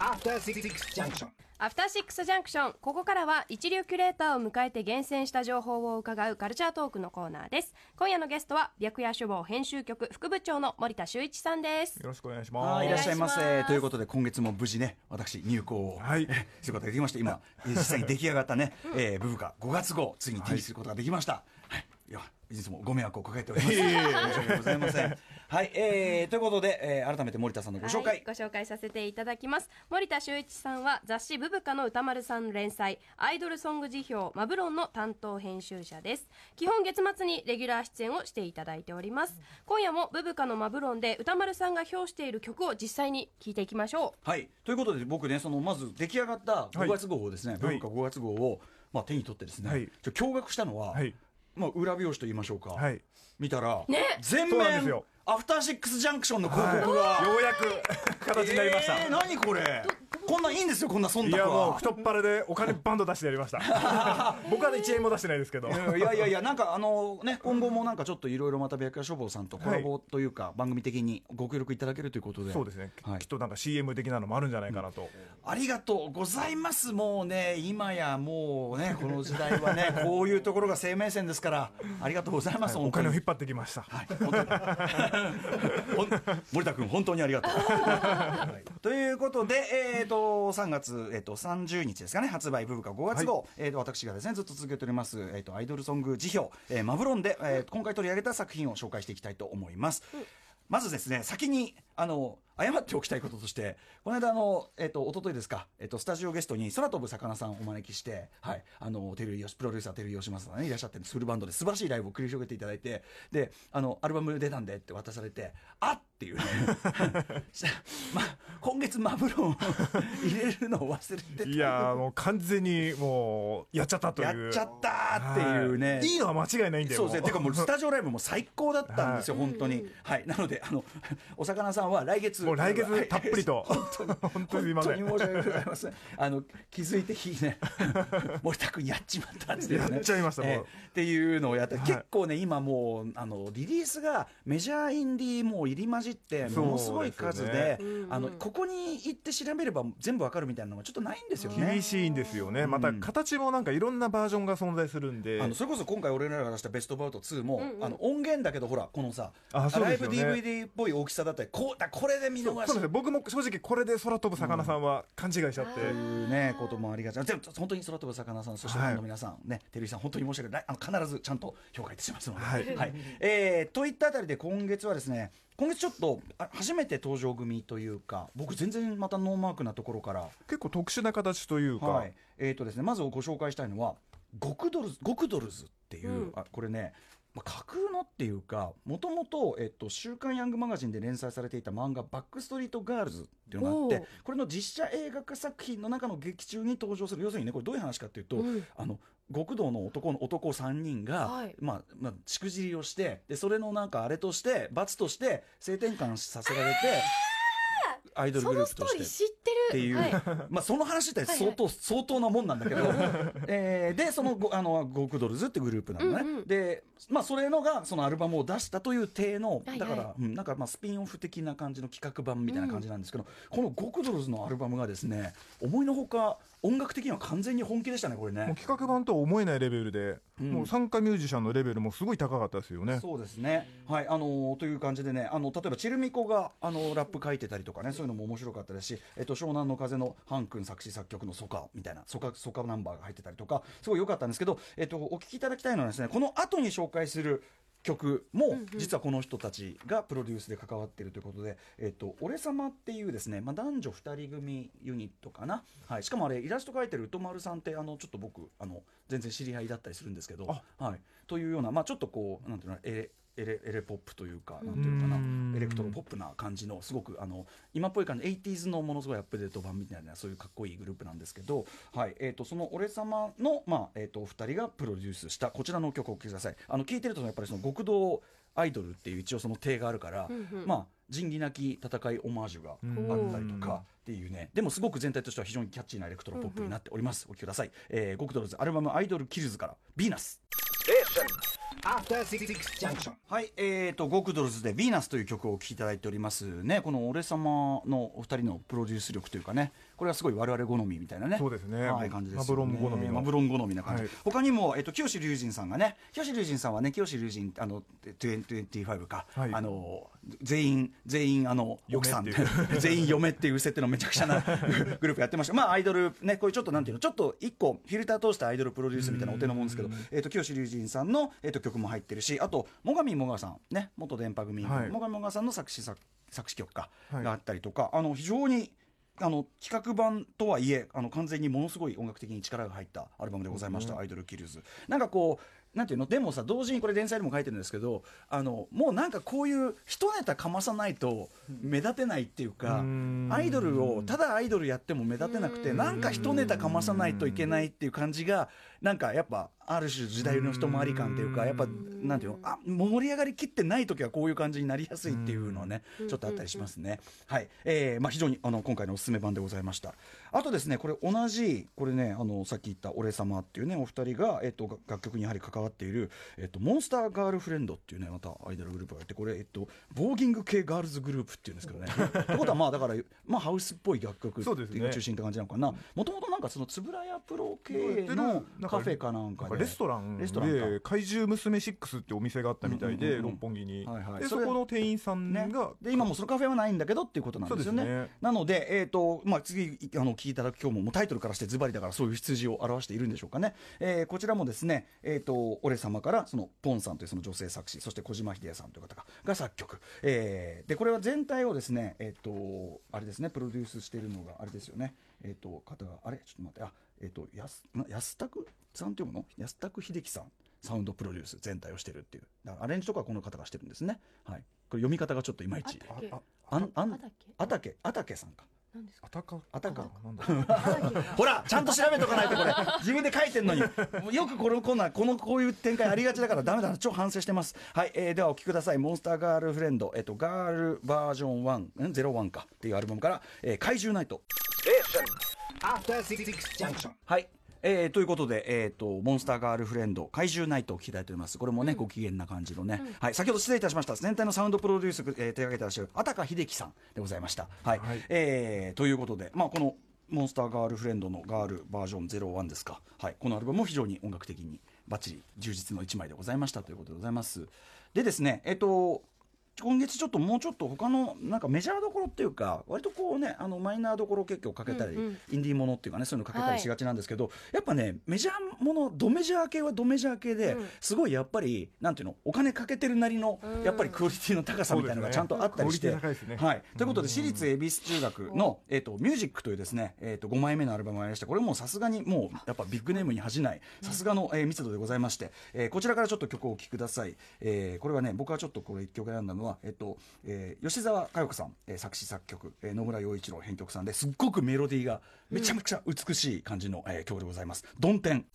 After Six Junction. アフターシックスジャンクションここからは一流キュレーターを迎えて厳選した情報を伺うカルチャートークのコーナーです。今夜のゲストは白夜書房編集局副部長の森田修一さんです。よろしくお願いしあます。ーいらっしゃいませ。ということで今月も無事ね私入稿を、はい。えすることができまして今実際に出来上がったね、えー、ブブカ5月号ついに手にすることができました、はい、いやいつもご迷惑をかけております。申し訳ございません。はい、えー、ということで、えー、改めて森田さんのご紹介、はい、ご紹介させていただきます。森田修一さんは雑誌「ブブカ」の歌丸さん連載アイドルソング辞表マブロンの担当編集者です。基本月末にレギュラー出演をしていただいております。今夜もブブカのマブロンで歌丸さんが表している曲を実際に聴いていきましょう。はい、ということで僕ねそのまず出来上がった5月号をですね、い。ブブカ5月号を、まあ、手に取ってですね、はい。驚愕したのは、はいまあ、裏表紙と言いましょうか、はい。見たら、全そうなんです面よ。アフターシックスジャンクションの広告が、はい、ようやく形になりました。えー、何これこんなんいいんですよこんな忖度いやもうは太っ腹でお金バンド出してやりました。僕は1円も出してないですけど。いやいやいやなんかあのね今後もなんかちょっといろいろまた白夜書房さんとコラボというか、番組的にご協力いただけるということで。そうですね、はい。きっとなんか CM 的なのもあるんじゃないかなと。ありがとうございます。もうね今やもうねこの時代はね こういうところが生命線ですから。ありがとうございます、お金を引っ張ってきました。はい、本当に。ほん森田君、本当にありがとう。ということで、えー、と3月、えー、と30日ですかね、発売、ブブカ5月号、えー、と私がですねずっと続けております、えー、とアイドルソング辞表、えーマブロンで、えー今回取り上げた作品を紹介していきたいと思います。まずですね、先に、あの、謝っておきたいこととして、この間、あの、えっ、と、一昨日ですか、えっ、と、スタジオゲストに空飛ぶ魚さんをお招きして、はい、あの、テルイヨシ、プロデューサーテルイヨシマさんがね、いらっしゃって、フルバンドで素晴らしいライブを繰り広げていただいて、で、あの、アルバム出たんでって渡されて、あっっていうね、ま、今月マブロンを入れるのを忘れてたいやーもう完全にもうやっちゃったという。やっちゃったーっていうね。はいいいのは間違いないんだよ。そうですね。てかもうスタジオライブも最高だったんですよ、は本当に。はい。なので、あの、お魚さんは来月。もう来月はいたっぷりと 本当に。本当に本当に申し訳ございません。あの、気づいて日ね、森田君やっちまったっつってね。やっちゃいましたもうえーっていうのをやって、はい結構ね、今もう、あの、リリースがメジャーインディーもう入り混じって、ものすごい数でです、あの、ここに行って調べれば全部わかるみたいなのがちょっとないんですよね。厳しいんですよね。また形もなんかいろんなバージョンが存在するんで。あのそれこそ今回俺らが出したベストバウト2も、あの音源だけどほらこのさあそうライブですよね。DVD っぽい大きさだったりこうだこれで見逃しそうです。ね。僕も正直これで空飛ぶ魚さんは勘違いしちゃって。うねこともありがち。なでも本当に空飛ぶ魚さんそしてフはい。ァンの皆さん、ね照井さん本当に申し訳ない。あの必ずちゃんと評価いたしますので、はい。えーといったあたりで今月はですね今月ちょっとあ初めて登場組というか僕全然またノーマークなところから。結構特殊な形というか。はい、えーとですね、まずご紹介したいのはゴクドルズゴクドルズっていう、あこれねまあ架空のっていうかもともと「えっと、週刊ヤングマガジン」で連載されていた漫画「バックストリートガールズ」っていうのがあってこれの実写映画化作品の中の劇中に登場する。要するにねこれどういう話かっていうと、あの極道の男の男3人が、はい。まあまあ、しくじりをしてでそれのなんかあれとして罰として性転換させられてアイドルそグループとして。ー知ってる。っていう、はい。まあその話自体相当、相当なもんなんだけど、えーでそのごあのゴクドルズってグループなのね、うんうんでまあそれのがそのアルバムを出したという体の、はいはい。だから、うんなんかまあスピンオフ的な感じの企画版みたいな感じなんですけど、このゴクドルズのアルバムがですね思いのほか音楽的には完全に本気でしたねこれね。もう企画版とは思えないレベルで、もう参加ミュージシャンのレベルもすごい高かったですよね。そうですね、はいあのーという感じでねあの例えばチェルミコがあのラップ書いてたりとかねそういうのも面白かったですし、えっと、湘南の風のハン君作詞作曲の「ソカ」みたいなソカソカナンバーが入ってたりとかすごい良かったんですけど、えっと、お聞きいただきたいのはですねこの後に紹介する曲も実はこの人たちがプロデュースで関わっているということで「えっと、俺様っていうですね、まあ、男女2人組ユニットかな、はい、しかもあれイラスト描いてる宇都丸さんってあのちょっと僕あの全然知り合いだったりするんですけど、はい、というような、まあ、ちょっとこうなんていうのエレエレエレポップというかなんていうのかなエレクトロポップな感じのすごくあの今っぽい感じ 80s のものすごいアップデート版みたいなそういうかっこいいグループなんですけど、はい。えー、とその「俺様の」まあえー、とお二人がプロデュースしたこちらの曲をお聴きください。あの聞いてるとやっぱりその極道アイドルっていう一応その体があるから、まあ仁義なき戦いオマージュがあったりとかっていうね。でもすごく全体としては非常にキャッチーなエレクトロポップになっております、お聴きください、えー、ゴクドルズアルバム「アイドルキルズ」から「ヴィーナス」After Six Junction. はい、えーと、ゴクドルズでヴィーナスという曲をお聴きいただいておりますね。この俺様のお二人のプロデュース力というかね、これはすごい我々好みみたいなね。そうですね。はい、感じですよね。マブロン好みの。マブロン好みな感じ。はい。他にも、えっ、と、清志隆人さんがね、清志隆人さんはね、清志隆人、あの、25か、はい。あの、全員、全員、あの、奥さん。全員嫁っていう設定のめちゃくちゃな グループやってました。まあ、アイドル、ね、こういうちょっとなんていうの、ちょっと一個、フィルター通したアイドルプロデュースみたいなお手のもんですけど、えっ、と、清志隆人さんの、えっ、と、曲も入ってるし、あと、最上もがさん、ね、元電波組、はい。最上もがさんの作詞作、作詞曲か、はい。があったりとか、あの、非常に、あの企画版とはいえあの完全にものすごい音楽的に力が入ったアルバムでございました「アイドル・キルズ」なんかこうなんていうのでもさ同時にこれ連載でも書いてるんですけどあのもうなんかこういう一ネタかまさないと目立てないっていうかうん。アイドルをただアイドルやっても目立てなくてなんか一ネタかまさないといけないっていう感じがなんかやっぱある種時代の一回り感っていうかやっぱなんていうのあ盛り上がりきってない時はこういう感じになりやすいっていうのはねちょっとあったりしますね。はい、えーまあ、非常にあの今回のおすすめ版でございました。あとですねこれ同じこれねあのさっき言った「俺様」っていうねお二人が、えっと、が楽曲にやはり関わっている、えっと、モンスターガールフレンドっていうねまたアイドルグループがいてこれ、えっと、ボーギング系ガールズグループっていうんですけどね。ってことはまあだから、まあ、ハウスっぽい楽曲っていう中心って感じなのかなもともとなんかその円谷プロ系のカフェかなんかで。レストランレストランか。で怪獣娘6ってお店があったみたいで、六本木に、はいはい。それでそこの店員さんが、ね、で今もうそのカフェはないんだけどっていうことなんですよね。なので、えーとまあ、次あの聞いていただく今日ももうタイトルからしてズバリだからそういう羊を表しているんでしょうかね、えーこちらもですね、えー、と俺様からそのポンさんというその女性作詞そして小島秀也さんという方がが作曲、えーでこれは全体をですね、えー、とあれですねプロデュースしているのがあれですよね、えー、と方があれ？ちょっと待って。あえっ、と安な安拓さんっていうの？安拓秀樹さんサウンドプロデュース全体をしてるっていう。だからアレンジとかはこの方がしてるんですね。はい。これ読み方がちょっといまいちあったっけ。ああんあたけ？あたけあたけさんか。何ですか？あたかあたか。なんだ？ほらちゃんと調べとかないとこれ。自分で書いてんのに。よくこのコーナーこのこういう展開ありがちだからダメだな。超反省してます。はい、えーではお聴きください。モンスターガールフレンド。えっとガールバージョン1ん？01か。っていうアルバムから、えー怪獣ナイト.はい。えーということで、えー、とモンスターガールフレンド怪獣ナイトを聞きたいと思います。これもね、ご機嫌な感じのね、はい、先ほど失礼いたしました。全体のサウンドプロデュース、えー手掛けてらっしゃるあたか秀樹さんでございました、はい。はい。えーということで、まあ、このモンスターガールフレンドのガールバージョン01ですか、はい、このアルバムも非常に音楽的にバッチリ充実の1枚でございましたということでございます。でですねえっ、と今月ちょっともうちょっと他のなんかメジャーどころっていうか割とこうねあのマイナーどころ結構かけたり、うんうん。インディーものっていうかねそういうのかけたりしがちなんですけど、やっぱねメジャーものドメジャー系はドメジャー系で、うん。すごいやっぱりなんていうのお金かけてるなりの、うん。やっぱりクオリティの高さみたいなのがちゃんとあったりして、はい、ということで私立恵比寿中学の「えー、とミュージック」というですね、えー、と5枚目のアルバムがありましてこれもうさすがにもうやっぱビッグネームに恥じないさすがの、えー密度でございまして、えーこちらからちょっと曲をお聴きください、えーこれはね僕はちょっとこれ1曲選んだのは、えーとえー吉沢佳代子さん、えー作詞作曲、えー野村洋一郎編曲さんですっごくメロディーがめちゃめちゃ美しい感じの、えー曲でございます「ドンテン」.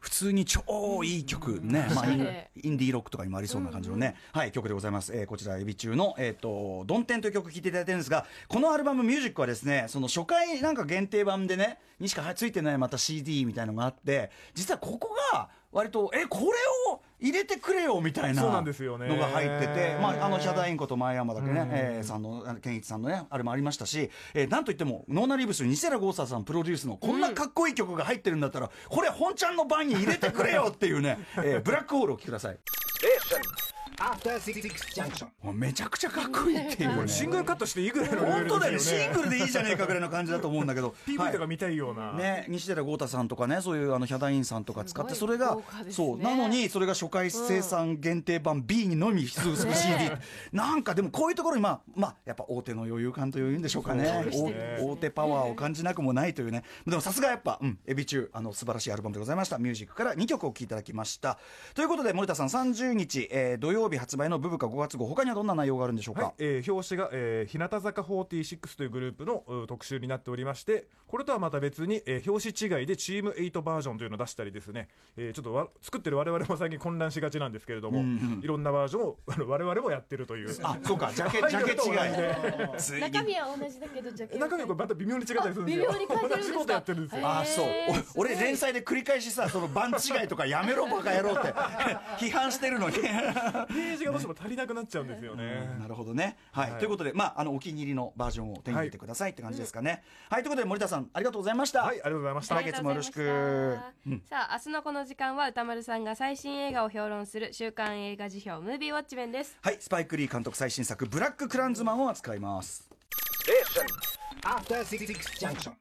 普通に超いい曲ね、まあ、インディーロックとかにもありそうな感じのね、はい、曲でございます。えーこちら、エビ中の、えっ、と、ドンテンという曲聴いていただいてるんですが、このアルバムミュージックはですね、その初回なんか限定版でね、にしかついてないまた CD みたいのがあって、実はここが、割と、え、これを入れてくれよみたいなのが入ってて、まあ、あの、ヒャダインコと前山だけね、うんえーさんの、あのケンイチさんのね、あれもありましたし、えーなんといっても、ノーナリーブス西寺豪太さんプロデュースのこんなかっこいい曲が入ってるんだったら、これ本ちゃんの番に入れてくれよっていうね、えーブラックホールをお聴きください。もうめちゃくちゃかっこいいっていう。ね。シングルカットしていいぐらいのレベル本当だよ。ね、シングルでいいじゃねえかぐらいの感じだと思うんだけど。PV とか見たいような、ね、西寺豪太さんとかねそういうあのヒャダインさんとか使ってそれがねそうなのにそれが初回生産限定版 B にのみ出する CD、ね なんかでもこういうところにまあまあやっぱ大手の余裕感というんでしょうかね。そうですね。大大手パワーを感じなくもないというね。でもさすがやっぱうんエビ中あの素晴らしいアルバムでございました。ミュージックから2曲お聴きいただきました。ということで森田さん30日、えー土曜日日発売のブブカ5月号他にはどんな内容があるんでしょうか、はい、えー表紙が、えー日向坂46というグループのう特集になっておりましてこれとはまた別に、えー表紙違いでチーム8バージョンというのを出したりですね、えーちょっとわ作ってる我々も最近混乱しがちなんですけれども、いろんなバージョンをあの我々もやってるという。あそうかジャケ ジャケ違い。ついに。中身は同じだけどジャケ中身これまた微妙に違ったりするんですよ。あ微妙に変えてるんですか？やってるんですよ。あそう。俺連載で繰り返しさその番違いとかやめろバカ野郎って。批判してるのに。ページがどうしても足りなくなっちゃうんですよね、なるほどね、はい。はい。ということで、まあ、あのお気に入りのバージョンを手に入れてくださいって感じですかね。はい、ということで森田さんありがとうございました。はいありがとうございました。来月もよろしく。ありがとうございましたさあ明日のこの時間は歌丸さんが最新映画を評論する週刊映画辞表ムービーウォッチメンです。はい、スパイク・リー監督最新作「ブラック・クランズマン」を扱います。After Six Junction.